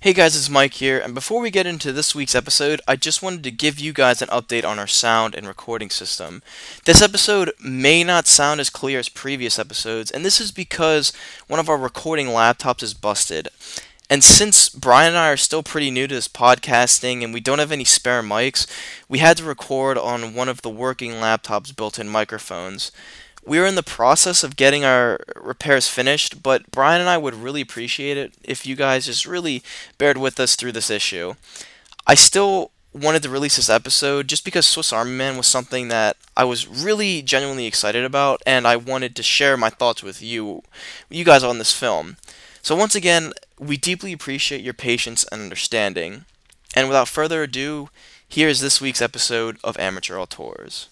Hey guys, it's Mike here, and before we get into this week's episode, I just wanted to give you guys an update on our sound and recording system. This episode may not sound as clear as previous episodes, and this is because one of our recording laptops is busted. And since Brian and I are still pretty new to this podcasting and we don't have any spare mics, we had to record on one of the working laptop's built in microphones we are in the process of getting our repairs finished, but Brian and I would really appreciate it if you guys just really bared with us through this issue. I still wanted to release this episode just because Swiss Army Man was something that I was really genuinely excited about, and I wanted to share my thoughts with you, you guys on this film. So once again, we deeply appreciate your patience and understanding. And without further ado, here is this week's episode of Amateur Auteurs.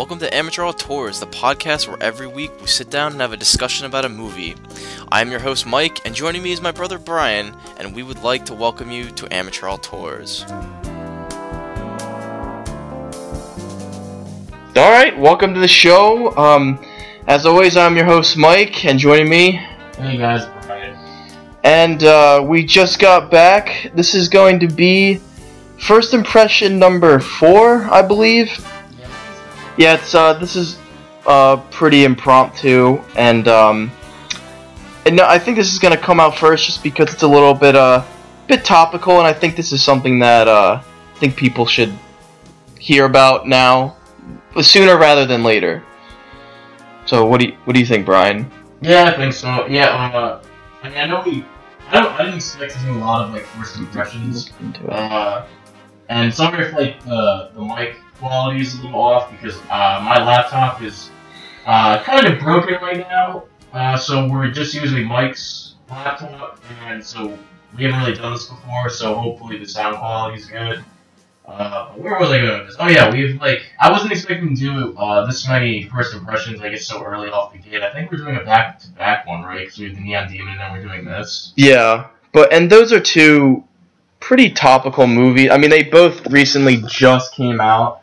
Welcome to Amateur Auteurs, the podcast where every week we sit down and have a discussion about a movie. I am your host Mike, and joining me is my brother Brian, and we would like to welcome you to Amateur Auteurs. All right, welcome to the show. Um, as always, I'm your host Mike, and joining me. Hey guys, Brian. And uh, we just got back. This is going to be first impression number four, I believe yeah, it's uh, this is uh, pretty impromptu, and um, and no, I think this is gonna come out first just because it's a little bit uh, bit topical, and I think this is something that uh, I think people should hear about now, sooner rather than later. So, what do you what do you think, Brian? Yeah, I think so. Yeah, uh, I mean, I know we. I don't. I didn't expect to see a lot of like first impressions. Uh, and sorry if like the the mic quality is a little off because uh, my laptop is uh, kind of broken right now. Uh, so we're just using Mike's laptop, and so we haven't really done this before. So hopefully the sound quality is good. Uh, where was I going? Oh yeah, we've like I wasn't expecting to do uh, this many first impressions. I guess so early off the gate. I think we're doing a back to back one, right? Because we have the Neon Demon, and then we're doing this. Yeah, but and those are two pretty topical movies. I mean, they both recently just came out.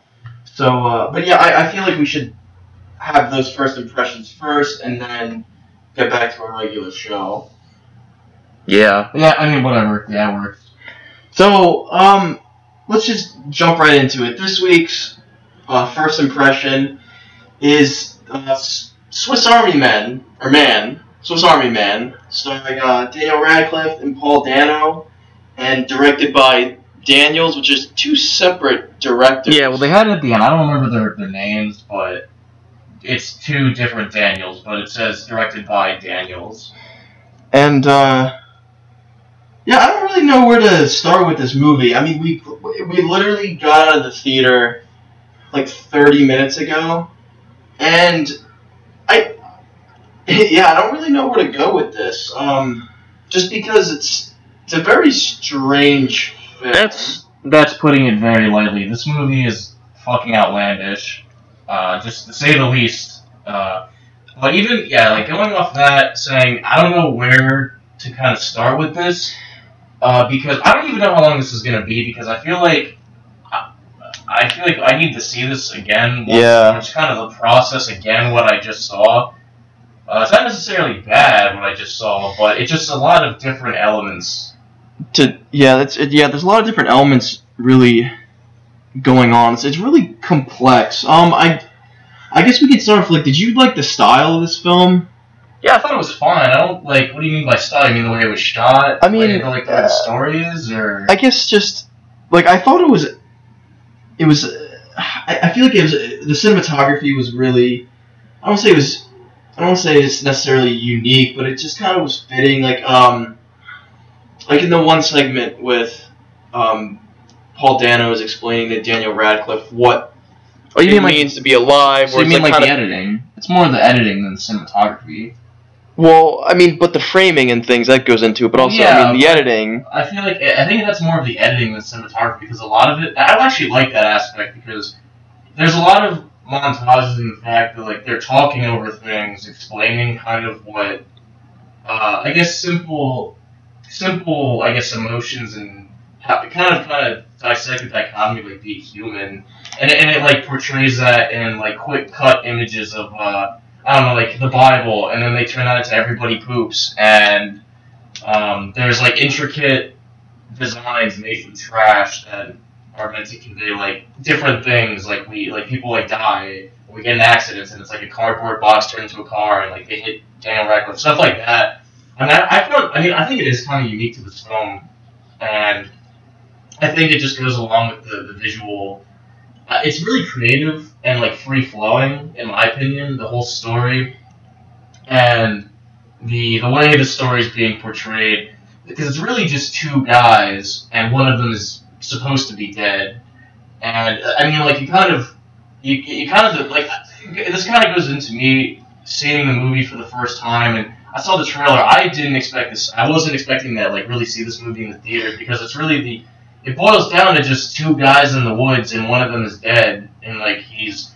So, uh, but yeah, I, I feel like we should have those first impressions first, and then get back to our regular show. Yeah. Yeah, I mean, whatever. Yeah, it works. So, um, let's just jump right into it. This week's uh, first impression is uh, Swiss Army Men, or Man, Swiss Army Man, starring uh, Daniel Radcliffe and Paul Dano, and directed by Daniels, which is two separate directors. Yeah, well, they had it at the end. I don't remember their, their names, but it's two different Daniels, but it says directed by Daniels. And, uh, yeah, I don't really know where to start with this movie. I mean, we, we literally got out of the theater like 30 minutes ago, and I, yeah, I don't really know where to go with this. Um, just because it's, it's a very strange that's that's putting it very lightly. This movie is fucking outlandish, uh, just to say the least. Uh, but even yeah, like going off that, saying I don't know where to kind of start with this, uh, because I don't even know how long this is gonna be. Because I feel like I, I feel like I need to see this again. Once, yeah, it's kind of the process again. What I just saw. Uh, it's not necessarily bad what I just saw, but it's just a lot of different elements to yeah, that's yeah. There's a lot of different elements really going on. It's, it's really complex. Um, I I guess we could start off like, did you like the style of this film? Yeah, I thought it was fine. I don't like. What do you mean by style? I mean the way it was shot. I mean, like the way the story is, or I guess just like I thought it was. It was. I, I feel like it was the cinematography was really. I don't say it was. I don't say it's necessarily unique, but it just kind of was fitting. Like um, like in the one segment with um, Paul Dano is explaining to Daniel Radcliffe what oh, you it mean means to be alive. So you mean like, like the editing? It's more the editing than the cinematography. Well, I mean, but the framing and things that goes into it, but also, yeah, I mean, the editing. I feel like I think that's more of the editing than cinematography because a lot of it. I actually like that aspect because there's a lot of montages in the fact that like they're talking over things, explaining kind of what uh, I guess simple simple, I guess, emotions and kind of kind of dissect the dichotomy of like being human, and it, and it like portrays that in like quick cut images of uh, I don't know like the Bible, and then they turn that into everybody poops, and um, there's like intricate designs made from trash that are meant to convey like different things, like we like people like die, we get in accidents, and it's like a cardboard box turned into a car, and like they hit Daniel Radcliffe, stuff like that. And I, I found, I mean, I think it is kind of unique to this film, and I think it just goes along with the, the visual. Uh, it's really creative and like free flowing, in my opinion. The whole story, and the the way the story is being portrayed, because it's really just two guys, and one of them is supposed to be dead. And I mean, like you kind of, you, you kind of like this kind of goes into me seeing the movie for the first time, and I saw the trailer. I didn't expect this. I wasn't expecting that like really see this movie in the theater because it's really the. It boils down to just two guys in the woods, and one of them is dead, and like he's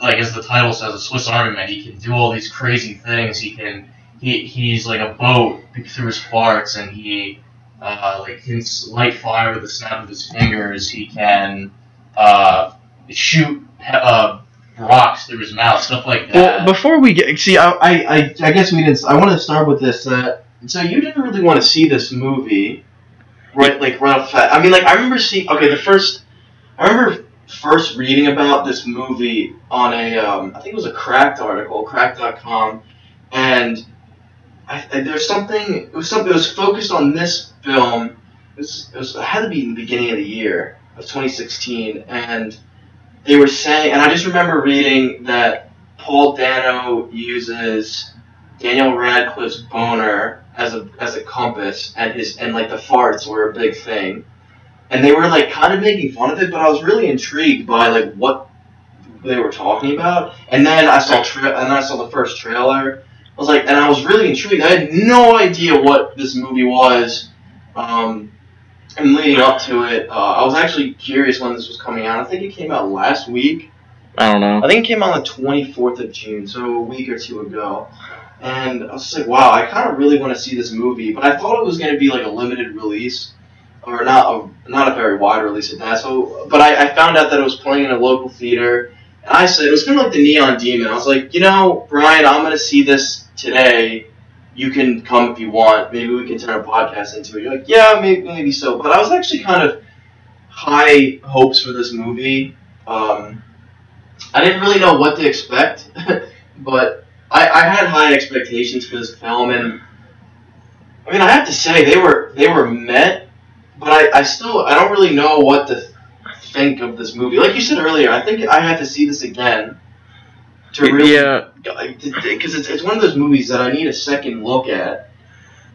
like as the title says, a Swiss Army man. He can do all these crazy things. He can. He, he's like a boat through his farts, and he uh, like can light fire with the snap of his fingers. He can uh, shoot uh, rocks through his mouth, stuff like that. Well, before we get see, I, I, I guess we didn't. I want to start with this. Uh, so you didn't really want to see this movie, right? Like right off the bat. I mean, like I remember seeing. Okay, the first. I remember first reading about this movie on a. Um, I think it was a Cracked article, Cracked.com, and I, I, there's something. It was something. It was focused on this film. It was, it was. It had to be in the beginning of the year of 2016, and they were saying, and I just remember reading that Paul Dano uses Daniel Radcliffe's boner as a as a compass, and his and like the farts were a big thing, and they were like kind of making fun of it, but I was really intrigued by like what they were talking about, and then I saw tra- and then I saw the first trailer. I was like, and I was really intrigued. I had no idea what this movie was. Um, and leading up to it, uh, I was actually curious when this was coming out. I think it came out last week. I don't know. I think it came out on the 24th of June, so a week or two ago. And I was just like, wow, I kind of really want to see this movie, but I thought it was going to be like a limited release, or not a not a very wide release at that. So, but I, I found out that it was playing in a local theater, and I said it was kind of like the Neon Demon. I was like, you know, Brian, I'm going to see this today you can come if you want. Maybe we can turn a podcast into it. You're like, yeah, maybe, maybe so. But I was actually kind of high hopes for this movie. Um, I didn't really know what to expect, but I, I had high expectations for this film, and I mean, I have to say they were they were met, but I, I still I don't really know what to think of this movie. Like you said earlier, I think I had to see this again to really yeah. Because it's, it's one of those movies that I need a second look at.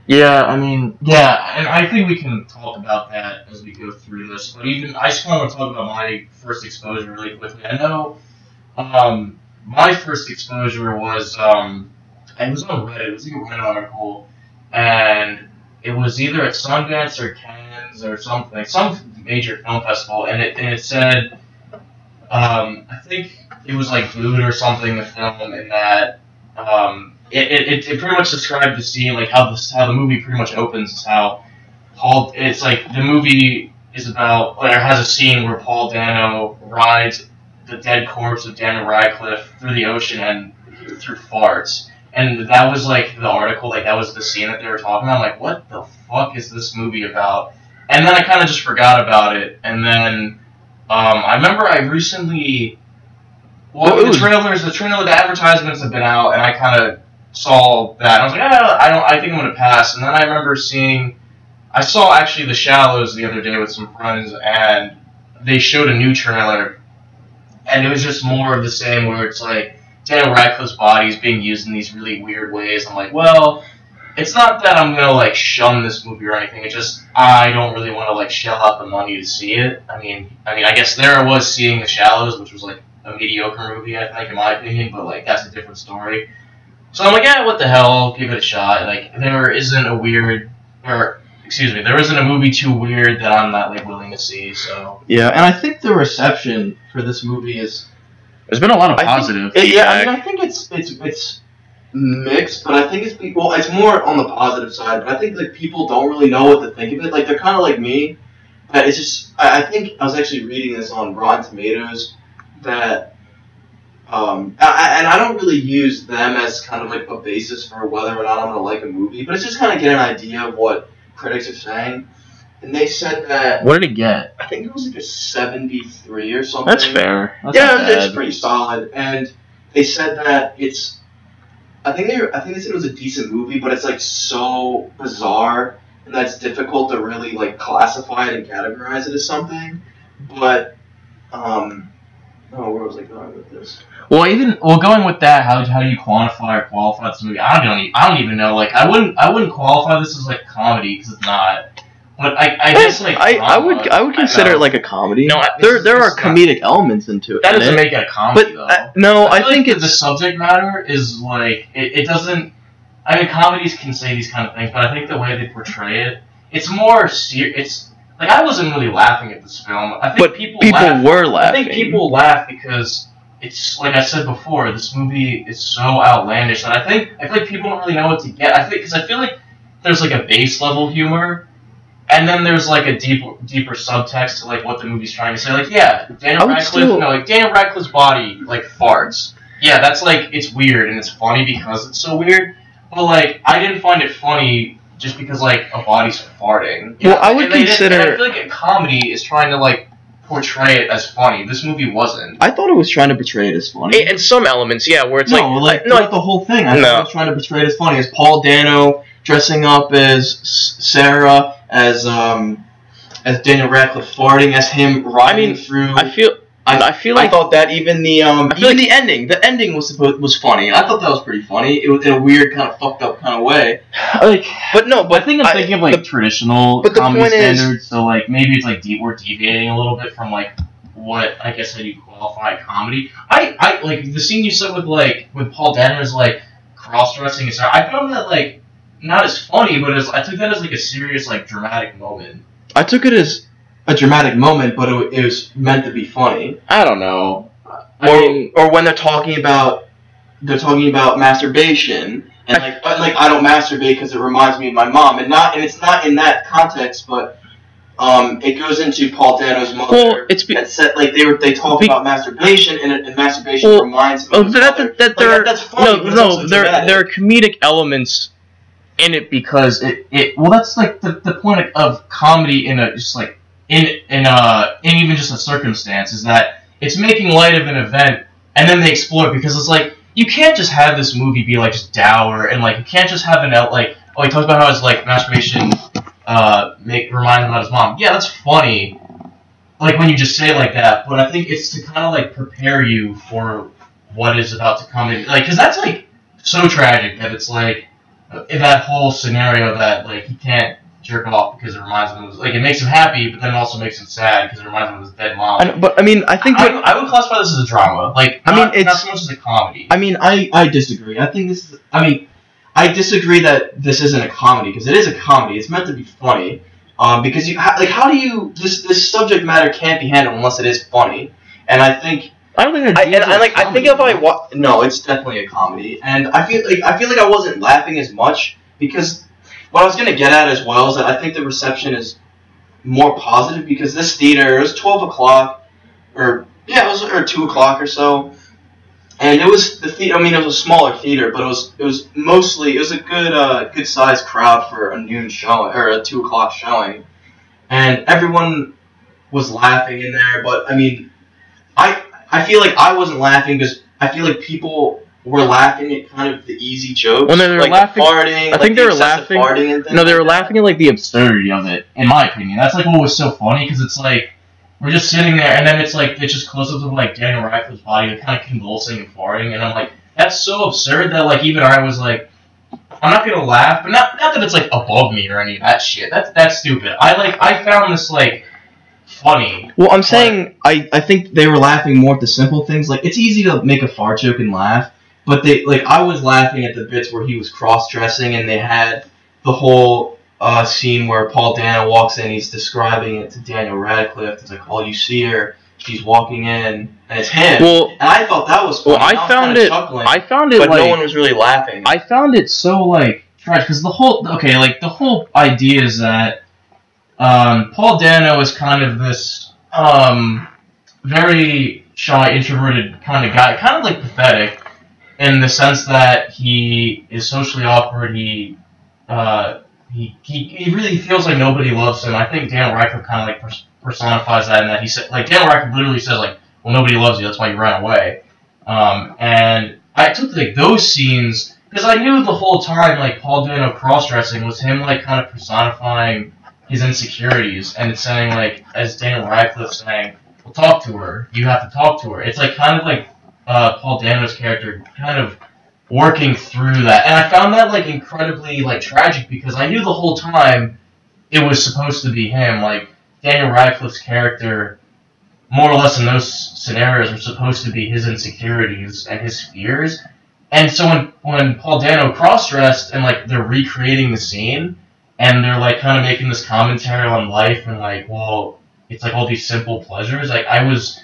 Yeah, I mean, yeah, and I think we can talk about that as we go through this. But even I just want to talk about my first exposure really quickly. I know, um, my first exposure was um, it was on Reddit. It was like a Reddit article, and it was either at Sundance or Cannes or something, some major film festival, and it and it said, um, I think it was like Mood or something, the film, in that um, it, it, it pretty much described the scene, like how this how the movie pretty much opens, is how Paul. It's like the movie is about or has a scene where Paul Dano rides the dead corpse of Daniel Radcliffe through the ocean and through farts. And that was like the article, like that was the scene that they were talking about. I'm like, what the fuck is this movie about? And then I kind of just forgot about it. And then um, I remember I recently well, the trailers, the trailer, the advertisements have been out, and I kind of saw that. And I was like, ah, I don't, I think I'm gonna pass. And then I remember seeing, I saw actually The Shallows the other day with some friends, and they showed a new trailer, and it was just more of the same, where it's like Daniel Radcliffe's body is being used in these really weird ways. I'm like, well, it's not that I'm gonna like shun this movie or anything. It's just I don't really want to like shell out the money to see it. I mean, I mean, I guess there I was seeing The Shallows, which was like a mediocre movie, I think, in my opinion, but like that's a different story. So I'm like, yeah, what the hell? I'll give it a shot. Like there isn't a weird, or excuse me, there isn't a movie too weird that I'm not like willing to see. So yeah, and I think the reception for this movie is. There's been a lot of positive. Think, yeah, I mean, I think it's it's it's mixed, but I think it's people. It's more on the positive side. But I think like people don't really know what to think of it. Like they're kind of like me. I- it's just I, I think I was actually reading this on Rotten Tomatoes that um I, I- and I don't really use them as kind of like a basis for whether or not I'm gonna like a movie, but it's just kind of get an idea of what critics are saying. And they said that What did it get? I think it was like a 73 or something. That's fair. That's yeah, it's pretty solid. And they said that it's. I think they. I think they said it was a decent movie, but it's like so bizarre and that's difficult to really like classify it and categorize it as something. But, um, oh, where was I going with this? Well, even well, going with that, how, how do you quantify or qualify this movie? I don't, e- I don't even know. Like, I wouldn't, I wouldn't qualify this as like comedy because it's not. But I, I guess like I, I would I would consider know. it like a comedy. No, I- there there are is not- comedic elements into it. that in doesn't it. make it a comedy But though. uh, no, I, feel think like it's the subject matter is like it, it doesn't. I mean, comedies can say these kind of things, but I think the way they portray it, it's more ser- It's like I wasn't really laughing at this film. I think but people people laugh were I think people laugh because it's like I said before. This movie is so outlandish that I think I feel like people don't really know what to get. I think because I feel like there's like a base level humor, and then there's like a deeper deeper subtext to like what the movie's trying to say. Like yeah, Daniel Radcliffe, still- no, like Daniel Radcliffe's body like farts. Yeah, that's like it's weird and it's funny because it's so weird. But like I didn't find it funny just because like a body's farting. You Well, know? I would And they didn't- consider- and I feel like a comedy is trying to like portray it as funny. This movie wasn't. I thought it was trying to portray it as funny. And some elements, yeah, where it's no, like, like, no, throughout the whole thing. I No. thought it was trying to portray it as funny as Paul Dano dressing up as Sarah, as um, as Daniel Radcliffe farting, as him riding mean, through. I feel I, I feel like I thought that even the um, I feel even the ending, the ending was supposed was funny. I thought that was pretty funny. It was in a weird kind of fucked up kind of way. like But no, but I think I'm thinking of like traditional but the comedy point is- standards. so like maybe it's like de- we're deviating a little bit from like what I guess how you qualify comedy. I, I like the scene you said with like with Paul Dano's like cross dressing and stuff. I found that like not as funny, but as I took that as like a serious like dramatic moment. I took it as a dramatic moment, but it, it was meant to be funny. I don't know. I or mean, or when they're talking about they're talking about masturbation and like but, like I don't masturbate because it reminds me of my mom and not and it's not in that context but um it goes into Paul Dano's mother well, it's be- that said like they were they talk Be- about masturbation and, and masturbation Well, reminds him oh, of that, that, that Like, there that- that's funny, no no there dramatic. there are comedic elements in it because it, it well that's like the, the point of comedy in a just like in in a in even just a circumstance is that it's making light of an event and then they explore it because it's like you can't just have this movie be like just dour and like you can't just have an out like oh he talks about how his like masturbation uh make remind him about his mom. Yeah that's funny like when you just say it like that but I think it's to kind of like prepare you for what is about to come in like because that's like so tragic that it's like that whole scenario that like he can't jerk him off because it reminds him of his, like it makes him happy, but then it also makes him sad because it reminds him of his dead mom. I know, but I mean I think I, what, I would classify this as a drama. Like I mean, not, not it's- so much as a comedy. I mean, I, I disagree. I think this is. I mean, I disagree that this isn't a comedy because it is a comedy. It's meant to be funny. Um, because you like, how do you this this subject matter can't be handled unless it is funny. And I think I don't think I, and I like I think if I wa- no, it's definitely a comedy. And I feel like I feel like I wasn't laughing as much because what I was gonna get at as well is that I think the reception is more positive because this theater it was twelve o'clock or yeah it was or two o'clock or so and it was the theater. I mean, it was a smaller theater, but it was it was mostly it was a good uh, good sized crowd for a noon showing or a two o'clock showing, and everyone was laughing in there. But I mean, I I feel like I wasn't laughing because I feel like people were laughing at kind of the easy jokes. Well, no, they were like laughing- The farting, I like think the they were laughing- Farting and no, they were like laughing at like the absurdity of it, in my opinion. That's like what was so funny because it's like we're just sitting there, and then it's like it's just close ups of like Daniel Radcliffe's body, like, kind of convulsing and farting, and I'm like, that's so absurd that like even I was like, I'm not gonna laugh, but not not that it's like above me or any of that shit. That's that's stupid. I like I found this like funny. Well, I'm saying I, I think they were laughing more at the simple things. Like it's easy to make a fart joke and laugh, but they like I was laughing at the bits where he was cross dressing and they had the whole uh, scene where Paul Dano walks in. He's describing it to Daniel Radcliffe. It's like, oh, you see her. She's walking in, and it's him. well and I thought that was funny. well I was found it chuckling, I found it but like no one was really laughing. I found it so like trash because the whole okay like the whole idea is that um, Paul Dano is kind of this um, very shy, introverted kind of guy, kind of like pathetic, in the sense that he is socially awkward. He uh, he, he, he really feels like nobody loves him. I think Daniel Radcliffe kind of like personifies that in that he said like Daniel Radcliffe literally says like, "Well, nobody loves you. That's why you ran away." Um, and I took like those scenes because I knew the whole time like Paul Dano cross dressing was him like kind of personifying his insecurities and it's saying like as Daniel Radcliffe saying, "Well, talk to her. You have to talk to her." It's like kind of like uh, Paul Dano's character kind of working through that, and I found that like incredibly like tragic because I knew the whole time it was supposed to be him. Like Daniel Radcliffe's character, more or less in those scenarios, were supposed to be his insecurities and his fears. And so when when Paul Dano cross dressed and like they're recreating the scene, and they're like kind of making this commentary on life and like, well, it's like all these simple pleasures. Like I was,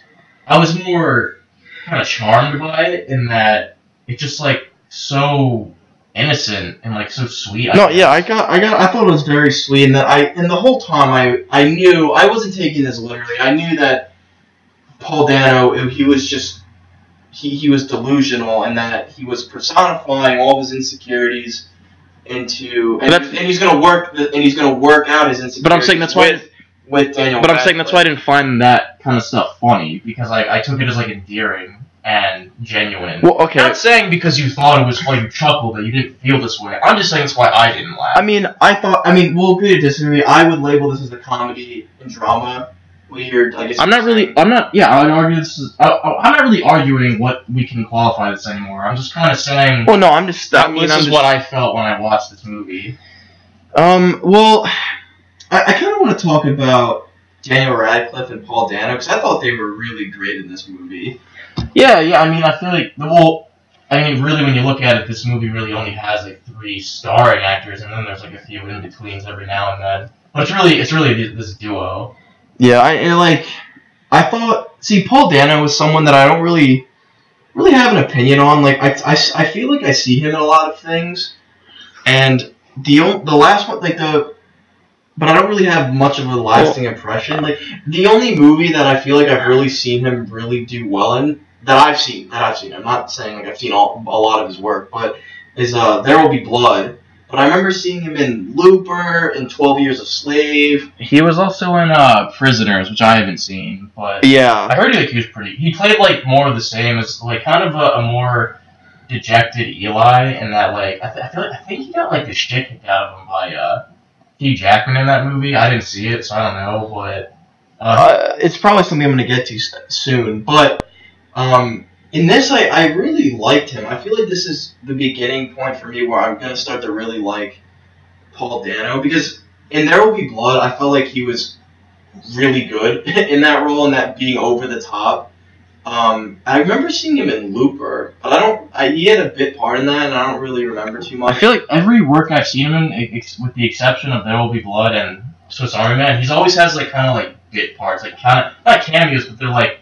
I was more kind of charmed by it in that it's just like so innocent and like so sweet. I No, guess. yeah, I got, I got, I thought it was very sweet, and that I, and the whole time I, I knew I wasn't taking this literally. I knew that Paul Dano, he was just, he, he was delusional, and that he was personifying all of his insecurities into, and, and he's gonna work, the, and he's gonna work out his insecurities. But I'm saying that's why- with, with Daniel. But I'm saying that's why I didn't find that. kind of stuff funny because like I took it as like endearing and genuine. Well, okay. Not saying because you thought it was funny, you chuckled that you didn't feel this way. I'm just saying that's why I didn't laugh. I mean, I thought. I mean, we'll agree to disagree. I would label this as a comedy and drama. Weird. I guess. I'm not really. I'm not. yeah, I would argue this is. I, I- I'm not really arguing what we can qualify this anymore. I'm just kind of saying. Well, no, I'm just. I mean, this I'm is just, what I felt when I watched this movie. Um. Well, I, I kind of want to talk about Daniel Radcliffe and Paul Dano because I thought they were really great in this movie. Yeah, yeah. I mean, I feel like the well. I mean, really, when you look at it, this movie really only has like three starring actors, and then there's like a few in betweens every now and then. But it's really, it's really this duo. Yeah, I and, like. I thought. See, Paul Dano was someone that I don't really, really have an opinion on. Like, I, I, I feel like I see him in a lot of things, and the the last one, like the. But I don't really have much of a lasting impression. Like the only movie that I feel like I've really seen him really do well in that I've seen that I've seen. I'm not saying like I've seen all, a lot of his work, but is uh There Will Be Blood. But I remember seeing him in Looper and Twelve Years a Slave. He was also in uh, Prisoners, which I haven't seen, but Yeah. I heard like he was pretty. He played like more of the same as like kind of a, a more dejected Eli, and that like I, th- I feel like I think he got like the shit kicked out of him by uh, Hugh Jackman in that movie. I didn't see it, so I don't know, but uh, Uh, it's probably something I'm going to get to soon. But um, in this, I, I really liked him. I feel like this is the beginning point for me where I'm going to start to really like Paul Dano because in There Will Be Blood, I felt like he was really good in that role and that being over the top. Um, I remember seeing him in Looper, but I don't. I, he had a bit part in that, and I don't really remember too much. I feel like every work I've seen him in, ex- with the exception of There Will Be Blood and Swiss Army Man, he's always has like kind of like bit parts, like kind of not cameos, but they're like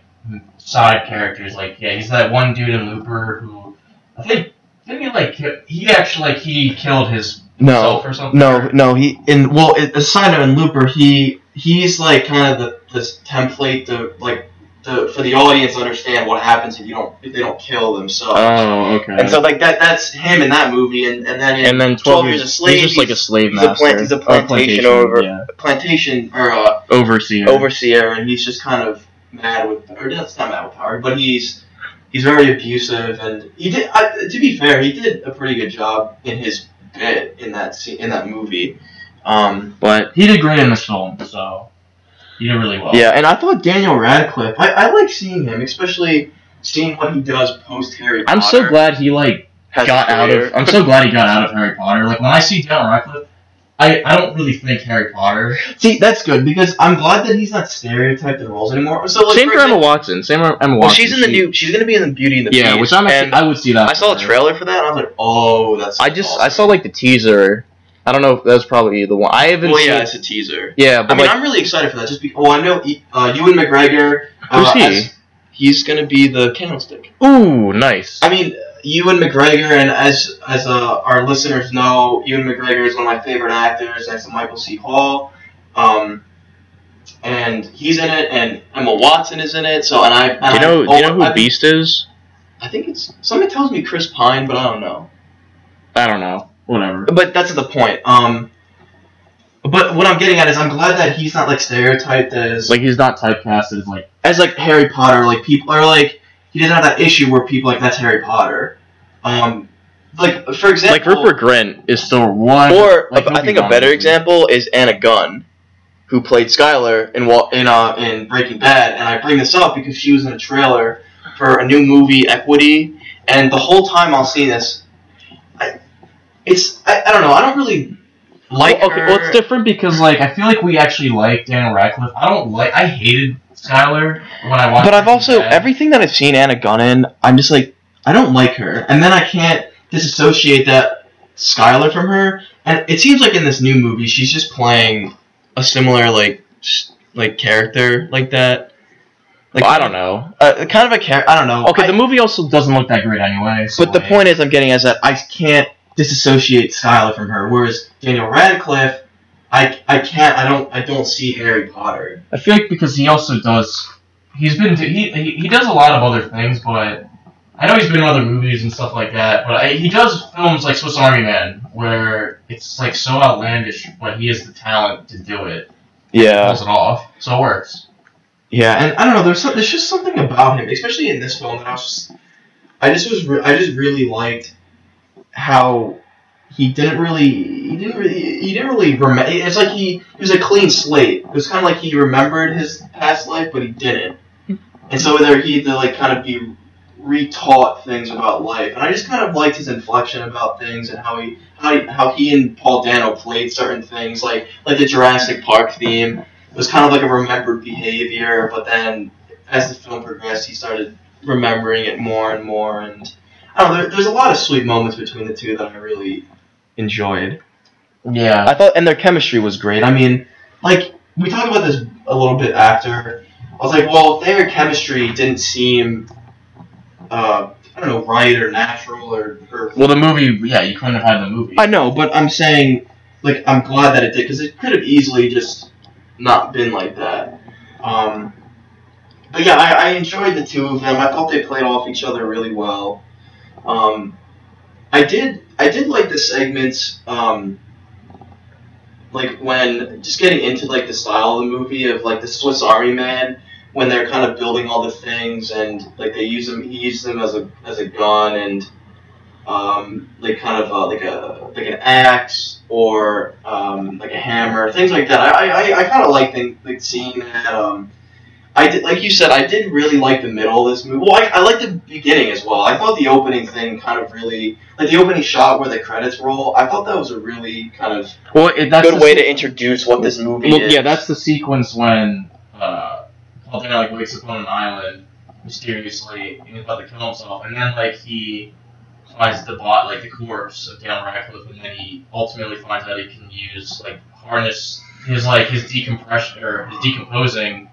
side characters. Like yeah, he's that one dude in Looper who I think didn't he like he actually like he killed his No, or something. No, no, he in well, it, aside of in Looper, he he's like kind of the this template the like the for the audience to understand what happens if you don't if they don't kill themselves. Oh, okay. and so like that that's him in that movie, and, and then in and then 12 12 Years a Slave, He's just like a slave he's a master. plant- he's a Or plantation over- Yeah. plantation or uh, Overseer. overseer, and he's just kind of mad with or that's not mad with Howard, but he's he's very abusive, and he did. I, to be fair, he did a pretty good job in his bit in that scene, in that movie. Um, but He did great in this film, so he did really well. Yeah, and I thought Daniel Radcliffe. I, I like seeing him, especially seeing what he does post Harry Potter. I'm so glad he like has got out of. I'm so glad he got out of Harry Potter. Like when I see Daniel Radcliffe, I, I don't really think Harry Potter. See, that's good because I'm glad that he's not stereotyped in roles anymore. So like, same for Emma Watson. Same for Emma Watson. Well, she's in the She- new. She's gonna be in the Beauty and the Yeah, Beast. which I'm actually, I would see that. I saw a trailer for that, and I was like, oh, that's. I just awesome. I saw like the teaser. I don't know if that was probably the one. I haven't Well, seen. yeah, it's a teaser. yeah, I but mean, like, I'm really excited for that. Just oh, I know uh, Ewan McGregor. Uh, Who's he? as- he's gonna be the Candlestick. ooh, nice. I mean, Ewan McGregor, and as as uh, our listeners know, Ewan McGregor is one of my favorite actors next to Michael C. Hall. Um, and he's in it, and Emma Watson is in it. So, and I, and Do you know? I, Do you know who I, Beast is? I think it's somebody tells me Chris Pine, but I don't know. I don't know. Whatever. But that's the point. Um, but what I'm getting at is I'm glad that he's not like stereotyped as Like he's not typecast as like. as like Harry Potter. Like people are like he doesn't have that issue where people like that's Harry Potter. Um, like for example, Like Rupert Grint is still one. Or like, I think a better example is Anna Gunn, who played Skyler in Wal- in uh in Breaking Bad, and I bring this up because she was in a trailer for a new movie, Equity, and the whole time I'll see this, I, it's I, I don't know, I don't really like Well, okay, her. well, it's different because like I feel like we actually like Daniel Radcliffe. I don't like. I hated Skyler when I watched. But I've also Bad. everything that I've seen Anna Gunn in, I'm just like I don't like her, and then I can't disassociate that Skyler from her. And it seems like in this new movie, she's just playing a similar like like character like that. Like I don't know. uh, kind of a character. I don't know. Okay, I- the movie also doesn't look that great anyway. So but the like- point is, I'm getting is that I can't disassociate Skyler from her, whereas Daniel Radcliffe, I I can't. I don't. I don't see Harry Potter. I feel like because he also does. He's been he he, he does a lot of other things, but I know he's been in other movies and stuff like that. But I, he does films like Swiss Army Man, where it's like so outlandish, but he has the talent to do it. Yeah. Pulls it off, so it works. Yeah, and I don't know. There's some, there's just something about him, especially in this film, that I was just, I just was, re- I just really liked how he didn't really, he didn't really, he didn't really remember. It's like he, he was a clean slate. It was kind of like he remembered his past life, but he didn't. And so there he had to like kind of be retaught things about life, and I just kind of liked his inflection about things and how he, how he, how he and Paul Dano played certain things, like like the Jurassic Park theme it was kind of like a remembered behavior, but then as the film progressed, he started remembering it more and more. And I don't know, there, there's a lot of sweet moments between the two that I really enjoyed. Yeah. I thought, and their chemistry was great. I mean, like we talked about this a little bit after. I was like, well, their chemistry didn't seem, uh, I don't know, right or natural or. or Well, the movie, yeah, you couldn't have had the movie. I know, but I'm saying, like, I'm glad that it did because it could have easily just not been like that. Um, but yeah, I, I enjoyed the two of them. I thought they played off each other really well. Um, I did, I did like the segments, um, like when just getting into like the style of the movie of like the Swiss Army Man when they're kind of building all the things and like they use them, he uses them as a as a gun and um, like kind of like a like an axe or um, like a hammer, things like that. I I, I kind of like like seeing that. Um, I did, like you said, I did really like the middle of this movie. Well, I, I like the beginning as well. I thought the opening thing kind of really, like the opening shot where the credits roll. I thought that was a really kind of well, it, that's good way se- to introduce what this movie Well, is. yeah, that's the sequence when uh, Paul Dano like wakes up on an island mysteriously and he's about to kill himself, and then like he finds the bot like the corpse of Daniel Radcliffe, and then he ultimately finds out he can use like harness his like his decompression or his decomposing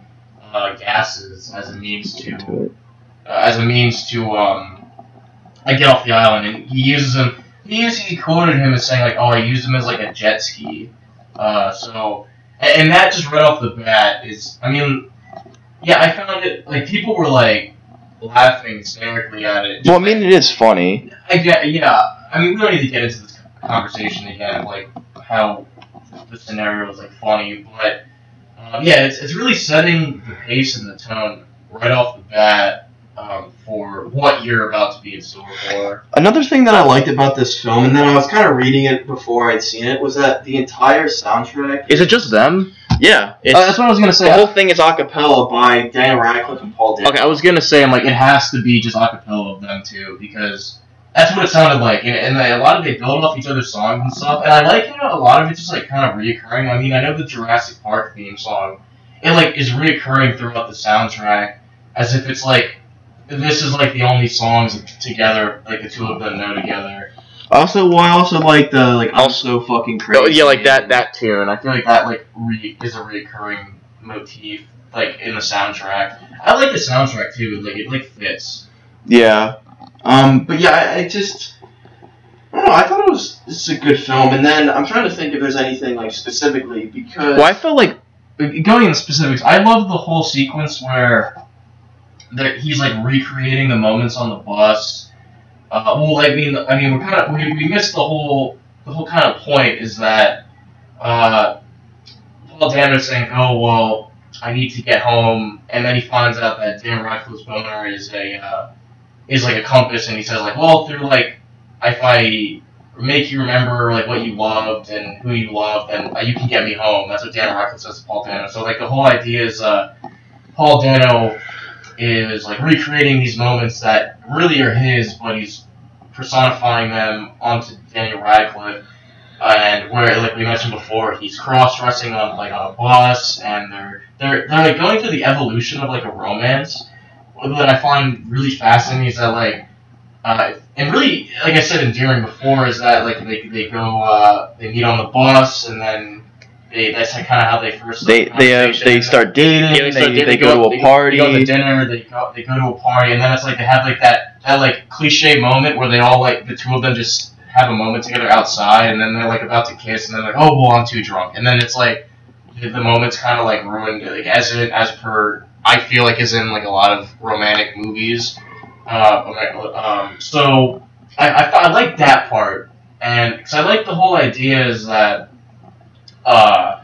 uh, gases as a means to uh, as a means to um like get off the island, and he uses them. He uses, he quoted him as saying like, "Oh, I use them as like a jet ski." Uh, so and, and that just right off the bat is, I mean, yeah, I found it like people were like laughing hysterically at it. well. I mean, it is funny. I get, yeah. I mean, we don't need to get into this conversation again, like how the scenario was like funny, but um, yeah, it's, it's really setting the pace and the tone right off the bat um, for what you're about to be in store for. Another thing that I liked about this film, and then I was kind of reading it before I'd seen it, was that the entire soundtrack. Is it just them? yeah, it's, Uh, that's what I was gonna say. The whole thing is a cappella by Daniel Radcliffe and Paul Dano. Okay, I was gonna say, I'm like, it has to be just acapella of them too, because that's what it sounded like, and, and they, a lot of they build off each other's songs and stuff, and I like how a lot of it's just like kind of reoccurring. I mean, I know the Jurassic Park theme song, it like is reoccurring throughout the soundtrack, as if it's like this is like the only songs together, like the two of them know together. Also, well, I also like the like I'm so fucking crazy. Oh, yeah, like that that tune. I I feel like that like re- is a reoccurring motif, like in the soundtrack. I like the soundtrack too, like it like fits. Yeah. Um, but yeah, I, I just I don't know. I thought it was it's a good film, and then I'm trying to think if there's anything like specifically because Well, I felt like going into specifics, I love the whole sequence where there, he's like recreating the moments on the bus. Uh, well, I mean, I mean, we're kind of we, we missed the whole the whole kind of point is that uh, Paul Dano's saying, "Oh well, I need to get home," and then he finds out that Dan Radcliffe's boner is a uh, is like a compass, and he says like, "Well, through like if I make you remember like what you loved and who you loved, uh, you can get me home." That's what Dan Radcliffe says to Paul Dano. So like the whole idea is uh, Paul Dano is like recreating these moments that really are his, but he's personifying them onto Daniel Radcliffe. And where, like we mentioned before, he's cross-dressing on like on a bus, and they're they're they're like going through the evolution of like a romance. That I find really fascinating is that like, uh, and really, like I said endearing before, is that like they they go uh, they meet on the bus, and then they that's like kind of how they first they they uh, they start dating. yeah, they, start they, dating, go, to a party. They go to dinner. They go. They go to a party, and then it's like they have like that that like cliche moment where they all like the two of them just have a moment together outside, and then they're like about to kiss, and then like, oh well, I'm too drunk, and then it's like the, the moment's kind of like ruined, like as it as per I feel like is in like a lot of romantic movies. Uh, um, so I I, I like that part, and because I like the whole idea is that uh.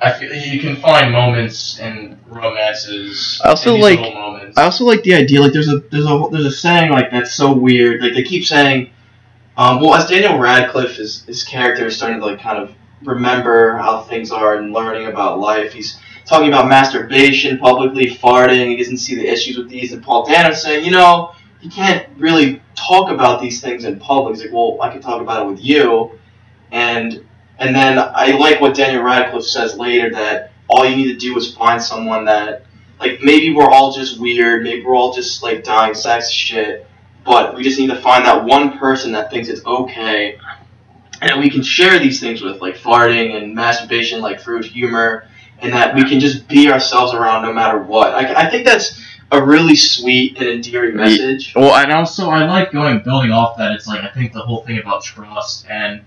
I feel you can find moments in romances. I also like-. I also like the idea. Like, there's a there's a there's a saying like that's so weird. Like they keep saying, um, well, as Daniel Radcliffe is his character is starting to like kind of remember how things are and learning about life. He's talking about masturbation, publicly farting. He doesn't see the issues with these. And Paul Dano's saying, you know, you can't really talk about these things in public. He's like, well, I can talk about it with you, and and then I like what Daniel Radcliffe says later that all you need to do is find someone that like maybe we're all just weird, maybe we're all just like dying sex shit, but we just need to find that one person that thinks it's okay and we can share these things with, like farting and masturbation, like through humor, and that we can just be ourselves around no matter what. I, I think that's a really sweet and endearing message. Well, and also I like going building off that. It's like I think the whole thing about trust and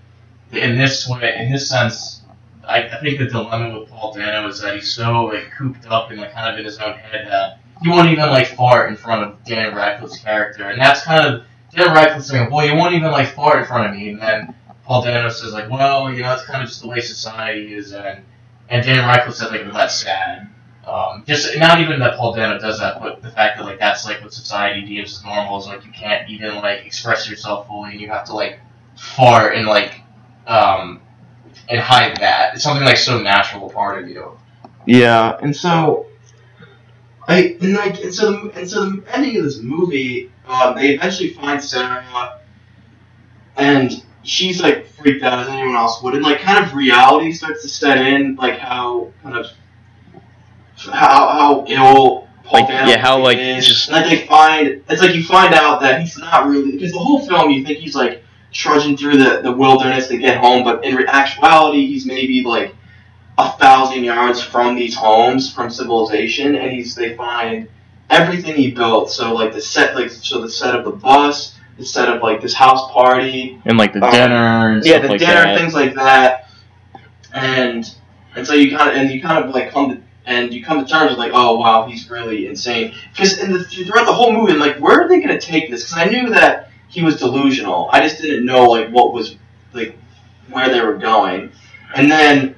in this way, in this sense, I, I think the dilemma with Paul Dano is that he's so like cooped up and like kind of in his own head that he won't even like fart in front of Dan Radcliffe's character, and that's kind of Dan Radcliffe saying, "Well, you won't even like fart in front of me," and then Paul Dano says like, "Well, you know, it's kind of just the way society is," and and Dan Radcliffe says like, "Well, that's sad." Um, just not even that Paul Dano does that, but the fact that like that's like what society deems as normal is like you can't even like express yourself fully, and you have to like fart and like um and hide that. It's something like so natural a part of you. Yeah, and so I and like and so and so the ending of this movie, um, they eventually find Sarah, and she's like freaked out as anyone else would, and like kind of reality starts to set in, like how kind of how how ill. Paul Like, Dano yeah, how, like, is. it's just- and like they find it's like you find out that he's not really because the whole film you think he's like trudging through the, the wilderness to get home, but in actuality he's maybe like a thousand yards from these homes from civilization, and he's they find everything he built. So like the set, like so the set of the bus, set of like this house party, and like the Um, dinner and yeah, the like dinner, that. things like that, and and so you kind of and you kind of like come to and you come to terms with like, oh wow, he's really insane. Because in the throughout the whole movie, I'm like, where are they gonna take this? Because I knew that he was delusional. I just didn't know like what was like where they were going, and then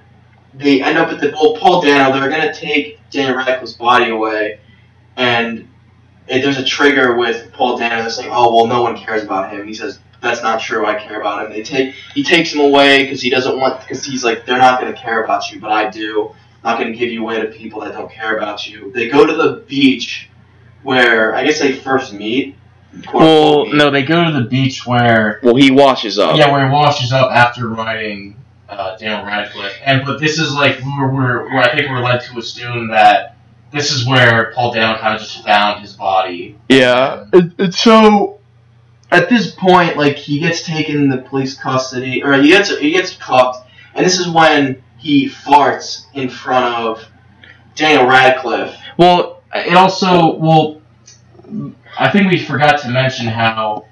they end up at the old Paul Dano. They're gonna take Daniel Radcliffe's body away, and it, there's a trigger with Paul Dano that's like, oh well, no one cares about him. He says that's not true. I care about him. They take he takes him away because he doesn't want because he's like they're not gonna care about you, but I do. I'm not gonna give you away to people that don't care about you. They go to the beach where I guess they first meet. Well, meet. no, they go to the beach where well, he washes up. yeah, where he washes up after riding uh, Daniel Radcliffe, and but this is like we're, we're, we're I think we're led to assume that this is where Paul Dano kind of just found his body. Yeah, it, it's so. At this point, like he gets taken into police custody, or he gets he gets cuffed, and this is when he farts in front of Daniel Radcliffe. Well, it also well, I think we forgot to mention how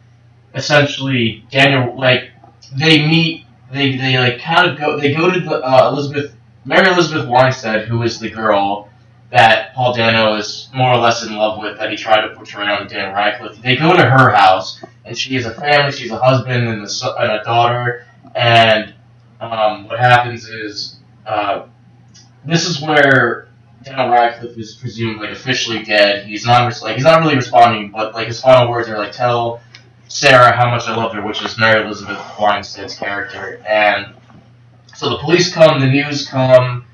essentially Daniel like they meet. They they like kind of go. They go to the uh, Elizabeth Mary Elizabeth Winstead, who is the girl that Paul Dano is more or less in love with, that he tried to portray on Dan Radcliffe. They go to her house, and she has a family. She's a husband and a, and a daughter. And um, what happens is uh, this is where Daniel Radcliffe is presumed like officially dead. He's not like he's not really responding, but like his final words are like, "Tell Sarah how much I loved her," which is Mary Elizabeth Winstead's character. And so the police come, the news come,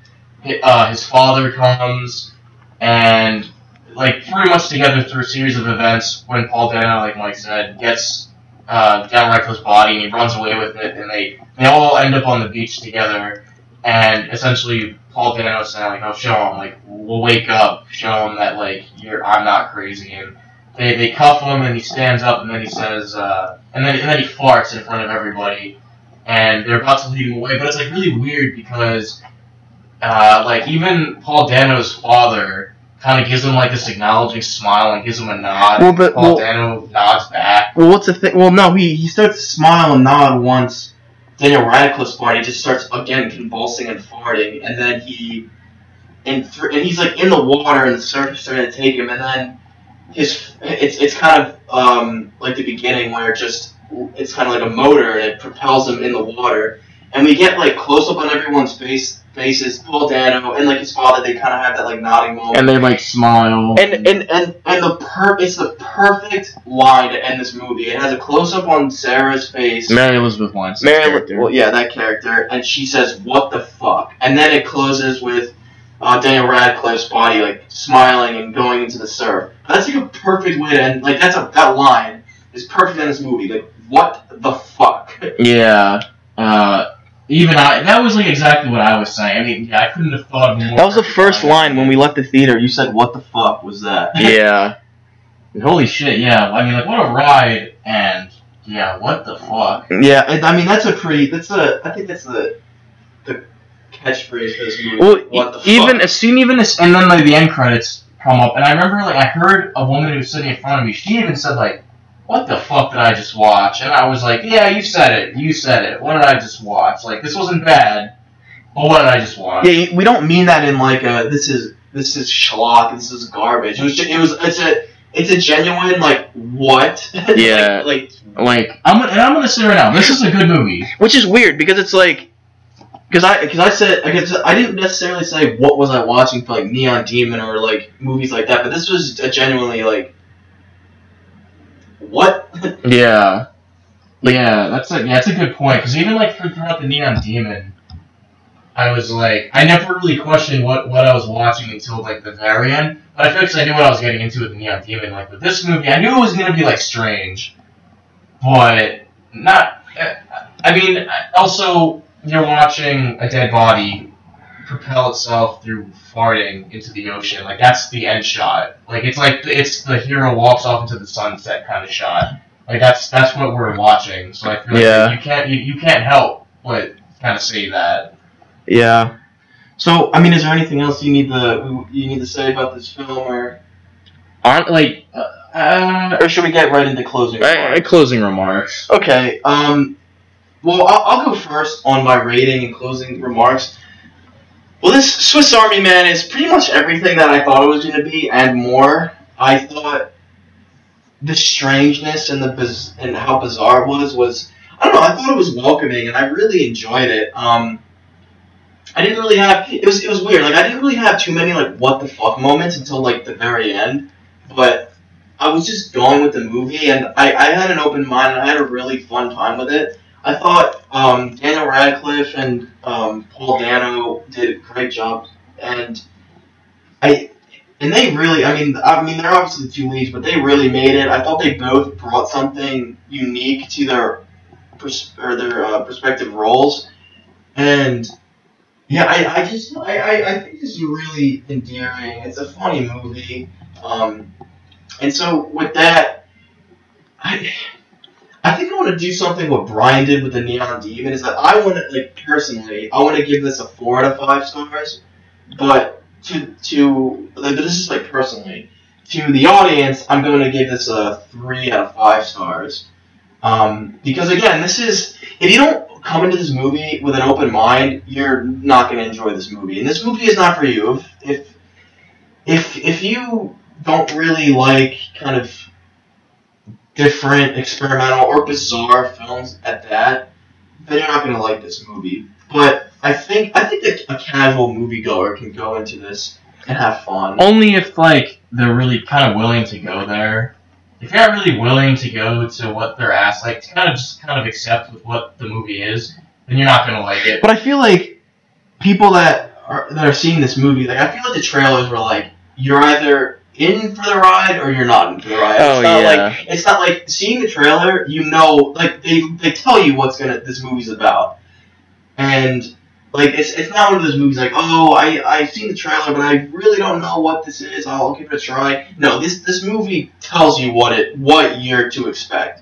uh, his father comes, and like pretty much together through a series of events. When Paul Dano, like Mike said, gets uh, Daniel Radcliffe's body and he runs away with it, and they they all end up on the beach together. And essentially, Paul Dano saying like, "Oh, show him, like, we'll wake up, show him that like you're, I'm not crazy." And they, they cuff him, and he stands up, and then he says, uh, and then and then he farts in front of everybody, and they're about to lead him away. But it's like really weird because, uh, like even Paul Dano's father kind of gives him like this acknowledging smile and gives him a nod. Well, but- Paul well- Dano nods back. Well, what's the thing? Well, no, he, he starts to smile and nod once Daniel Radcliffe's body just starts again convulsing and farting, and then he and th- and he's like in the water and the surf is starting to take him, and then his it's it's kind of um, like the beginning where it just it's kind of like a motor and it propels him in the water, and we get like close up on everyone's face faces. Paul Dano and like his father, they kind of have that like nodding moment. And they like smile. And and and and the per it's the perfect line to end this movie. It has a close up on Sarah's face. Mary Elizabeth Winstead's Mary, character. well, yeah, that character, and she says, "What the fuck?" And then it closes with uh, Daniel Radcliffe's body like smiling and going into the surf. That's like a perfect way to end. Like that's a that line is perfect in this movie. Like what the fuck? Yeah. Uh, even I, that was like exactly what I was saying. I mean, yeah, I couldn't have thought more. That was the first line when we left the theater. You said, "What the fuck was that?" Yeah. Holy shit, yeah. I mean, like, what a ride, and yeah, what the fuck? Yeah, and, I mean that's a pretty. That's a. I think that's the the catchphrase for this movie. Well, what the even fuck? as soon even as, and then like the end credits come up, and I remember like I heard a woman who was sitting in front of me. She even said like, "What the fuck did I just watch?" And I was like, "Yeah, you said it. You said it. What did I just watch? Like, this wasn't bad, but what did I just watch?" Yeah, we don't mean that in like a this is this is schlock. This is garbage. It was. ju- It was. It's a. It's a genuine like what? Yeah. like, like Like, I'm gonna, and I'm gonna say right now, this is a good movie. which is weird because it's like because I because I said I guess I didn't necessarily say what was I watching for like Neon Demon or like movies like that, but this was a genuinely like what? Yeah. yeah, that's a yeah, that's a good point. Because even like through- throughout the Neon Demon, I was like, I never really questioned what what I was watching until like the very end. But I feel like I knew what I was getting into with the Neon Demon. Like with this movie, I knew it was gonna be like strange, but not. uh, I mean, also you're watching a dead body propel itself through farting into the ocean. Like that's the end shot. Like it's like it's the hero walks off into the sunset kind of shot. Like that's that's what we're watching. So I feel like Yeah. you can't you, you can't help but kind of say that. Yeah. So I mean, is there anything else you need to you need to say about this film, or Aren't like uh, uh, or should we get right into closing? remarks? closing remarks. Okay. Um. Well, I'll, I'll go first on my rating and closing remarks. Well, this Swiss Army Man is pretty much everything that I thought it was going to be and more. I thought the strangeness and the biz- and how bizarre it was was I don't know. I thought it was welcoming and I really enjoyed it. Um. I didn't really have it was it was weird. Like I didn't really have too many like what the fuck moments until like the very end, but I was just going with the movie, and I, I had an open mind, and I had a really fun time with it. I thought um, Daniel Radcliffe and um, Paul Dano did a great job, and I and they really, I mean, I mean, they're obviously the two leads, but they really made it. I thought they both brought something unique to their pers- or their uh, respective roles, and yeah, I, I just I, I, I think this is really endearing. It's a funny movie. Um, and so with that, I I think I want to do something what Brian did with the Neon Demon. Is that I want to like personally, I want to give this a four out of five stars, but to to like, this is like personally to the audience, I'm going to give this a three out of five stars. Um, because again, this is if you don't come into this movie with an open mind, you're not going to enjoy this movie. And this movie is not for you. If if if if you don't really like kind of different experimental or bizarre films at that, then you're not going to like this movie. But I think I think that a casual moviegoer can go into this and have fun. Only if like they're really kind of willing to go there. If you're not really willing to go to what they're asked, like to kind of just kind of accept with what the movie is, then you're not gonna like it. But I feel like people that are that are seeing this movie, like I feel like the trailers were like, you're either in for the ride or you're not in for the ride. Oh, it's not yeah. like it's not like seeing the trailer, you know, like they they tell you what's gonna this movie's about, and like it's it's not one of those movies like oh I I've seen the trailer but I really don't know what this is. I'll give it a try. No, this this movie tells you what it what you're to expect,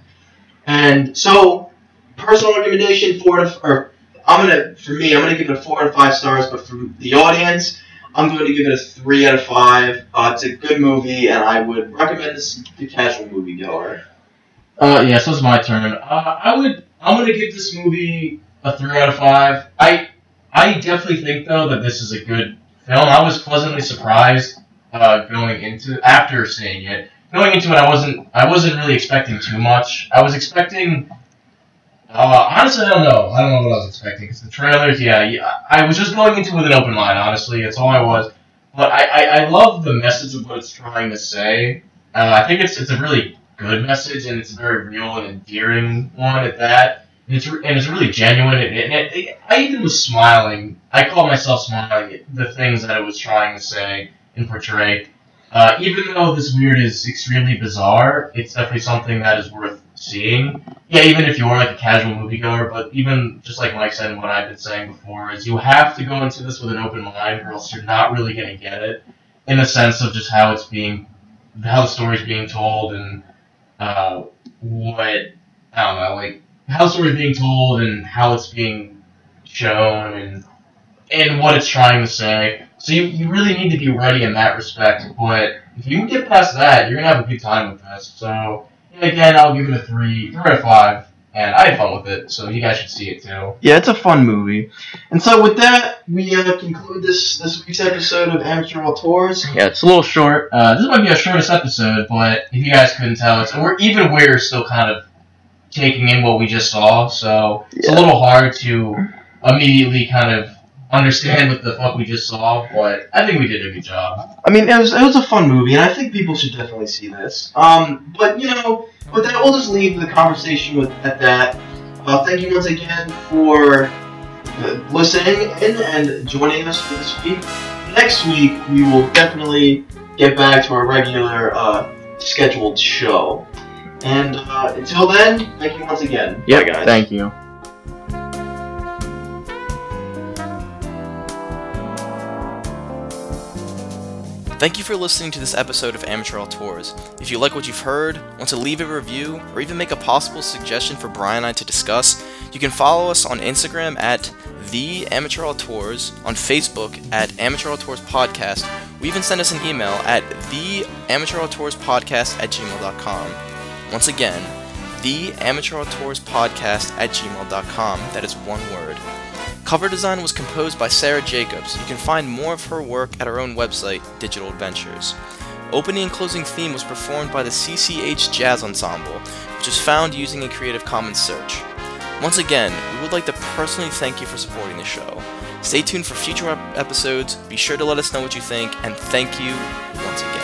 and so personal recommendation four to or I'm gonna for me I'm gonna give it a four out of five stars, but for the audience. I'm going to give it a three out of five. Uh, it's a good movie, and I would recommend this to casual moviegoer. Uh, yeah, so it's my turn. Uh, I would. I'm gonna give this movie a three out of five. I I definitely think though that this is a good film. I was pleasantly surprised uh, going into after seeing it. Going into it, I wasn't I wasn't really expecting too much. I was expecting. Uh, honestly, I don't know. I don't know what I was expecting because the trailers. Yeah, yeah, I was just going into it with an open mind. Honestly, that's all I was. But I, I, I love the message of what it's trying to say. Uh, I think it's it's a really good message and it's a very real and endearing one at that. And it's re- and it's really genuine. And, and it, it, I even was smiling. I called myself smiling at the things that it was trying to say and portray. Uh, even though this weird is extremely bizarre, it's definitely something that is worth seeing. Yeah, even if you're like a casual moviegoer, but even just like Mike said and what I've been saying before, is you have to go into this with an open mind, or else you're not really gonna get it. In the sense of just how it's being, how the story's being told, and uh, what I don't know, like how the story's being told and how it's being shown and and what it's trying to say. So you, you really need to be ready in that respect. But if you can get past that, you're gonna have a good time with this. So again, I'll give it a three, three out of five, and I had fun with it. So you guys should see it too. Yeah, it's a fun movie. And so with that, we uh, conclude this this week's episode of Amateur World Tours. Yeah, it's a little short. Uh, this might be our shortest episode, but if you guys couldn't tell, it's we're even we're still kind of taking in what we just saw, so it's a little hard to immediately kind of understand what the fuck we just saw. But I think we did a good job. I mean, it was it was a fun movie, and I think people should definitely see this. Um, but you know, with that, we'll just leave the conversation with at that. Uh, thank you once again for uh, listening in and joining us for this week. Next week, we will definitely get back to our regular uh, scheduled show. And uh, until then, thank you once again. Yeah, guys. thank you. Thank you for listening to this episode of Amateur Auteurs. If you like what you've heard, want to leave a review, or even make a possible suggestion for Brian and I to discuss, you can follow us on Instagram at the Amateur Auteurs, on Facebook at Amateur Auteurs Podcast, or even send us an email at the Amateur Auteurs Podcast at gmail.com. Once again, the Amateur Auteurs Podcast at gmail.com. That is one word. Cover design was composed by Sarah Jacobs. You can find more of her work at our own website, Digital Adventures. Opening and closing theme was performed by the CCH Jazz Ensemble, which is found using a Creative Commons search. Once again, we would like to personally thank you for supporting the show. Stay tuned for future episodes, be sure to let us know what you think, and thank you once again.